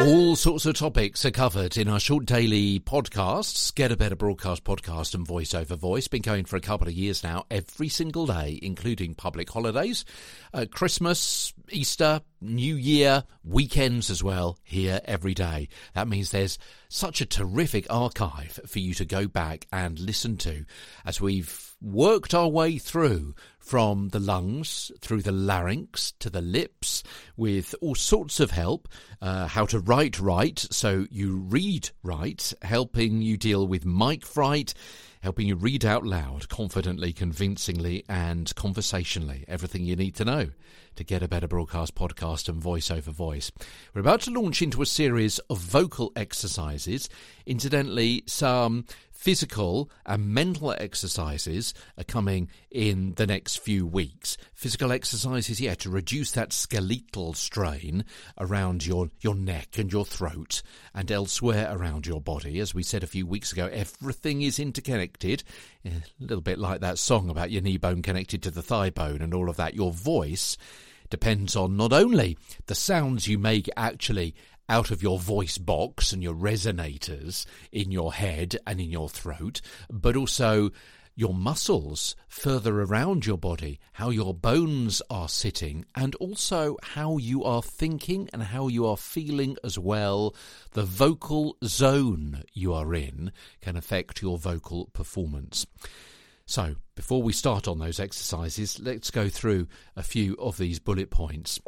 All sorts of topics are covered in our short daily podcasts, Get a Better Broadcast podcast and Voice over Voice. Been going for a couple of years now, every single day, including public holidays, uh, Christmas, Easter, New Year, weekends as well, here every day. That means there's such a terrific archive for you to go back and listen to as we've worked our way through from the lungs through the larynx to the lips with all sorts of help. Uh, how to write right so you read right, helping you deal with mic fright helping you read out loud confidently, convincingly, and conversationally everything you need to know to get a better broadcast podcast and voice over voice. We're about to launch into a series of vocal exercises. Incidentally, some physical and mental exercises are coming in the next few weeks. Physical exercises, yeah, to reduce that skeletal strain around your, your neck and your throat and elsewhere around your body. As we said a few weeks ago, everything is interconnected. A little bit like that song about your knee bone connected to the thigh bone and all of that. Your voice depends on not only the sounds you make actually out of your voice box and your resonators in your head and in your throat, but also your muscles further around your body, how your bones are sitting, and also how you are thinking and how you are feeling as well. The vocal zone you are in can affect your vocal performance. So, before we start on those exercises, let's go through a few of these bullet points.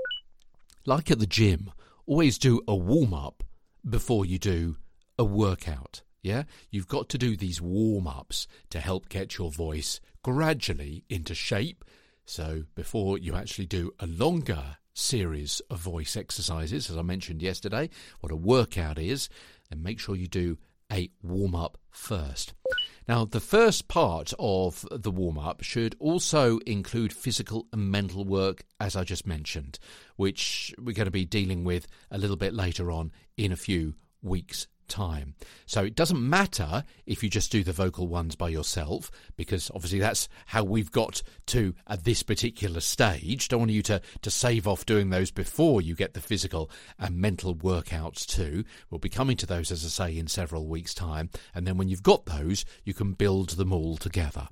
Like at the gym, always do a warm up before you do a workout. Yeah, you've got to do these warm ups to help get your voice gradually into shape. So, before you actually do a longer series of voice exercises, as I mentioned yesterday, what a workout is, then make sure you do a warm up first. Now, the first part of the warm up should also include physical and mental work, as I just mentioned, which we're going to be dealing with a little bit later on in a few weeks' time. So it doesn't matter if you just do the vocal ones by yourself, because obviously that's how we've got to at this particular stage. Don't want you to, to save off doing those before you get the physical and mental workouts too. We'll be coming to those, as I say, in several weeks' time. And then when you've got those, you can build them all together.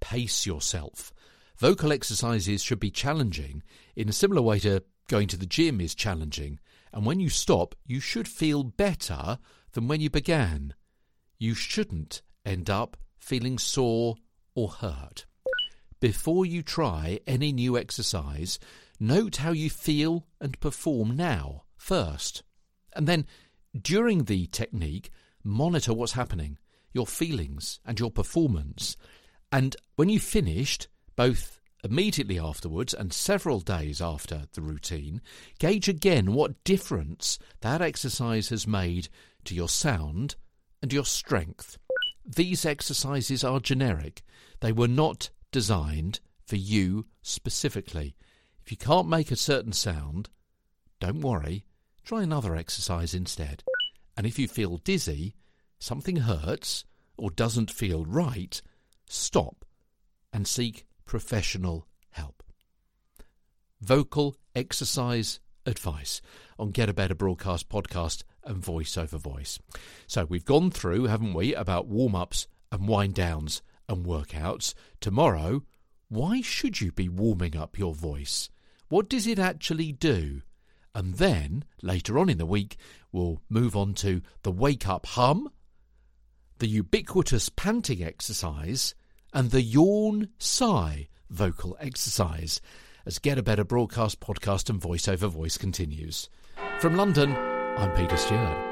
Pace yourself. Vocal exercises should be challenging in a similar way to going to the gym is challenging. And when you stop, you should feel better than when you began. You shouldn't end up feeling sore or hurt. Before you try any new exercise, note how you feel and perform now first. And then, during the technique, monitor what's happening, your feelings and your performance. And when you've finished, both immediately afterwards and several days after the routine, gauge again what difference that exercise has made to your sound and your strength. These exercises are generic. They were not designed for you specifically. If you can't make a certain sound, don't worry, try another exercise instead. And if you feel dizzy, something hurts, or doesn't feel right, stop and seek professional help. Vocal exercise advice on Get a Better Broadcast podcast and voice over voice. So we've gone through, haven't we, about warm ups and wind downs and workouts. Tomorrow, why should you be warming up your voice? What does it actually do? And then, later on in the week, we'll move on to the wake up hum, the ubiquitous panting exercise, and the yawn sigh vocal exercise as Get a Better broadcast, podcast, and voice over voice continues. From London, I'm Peter Stewart.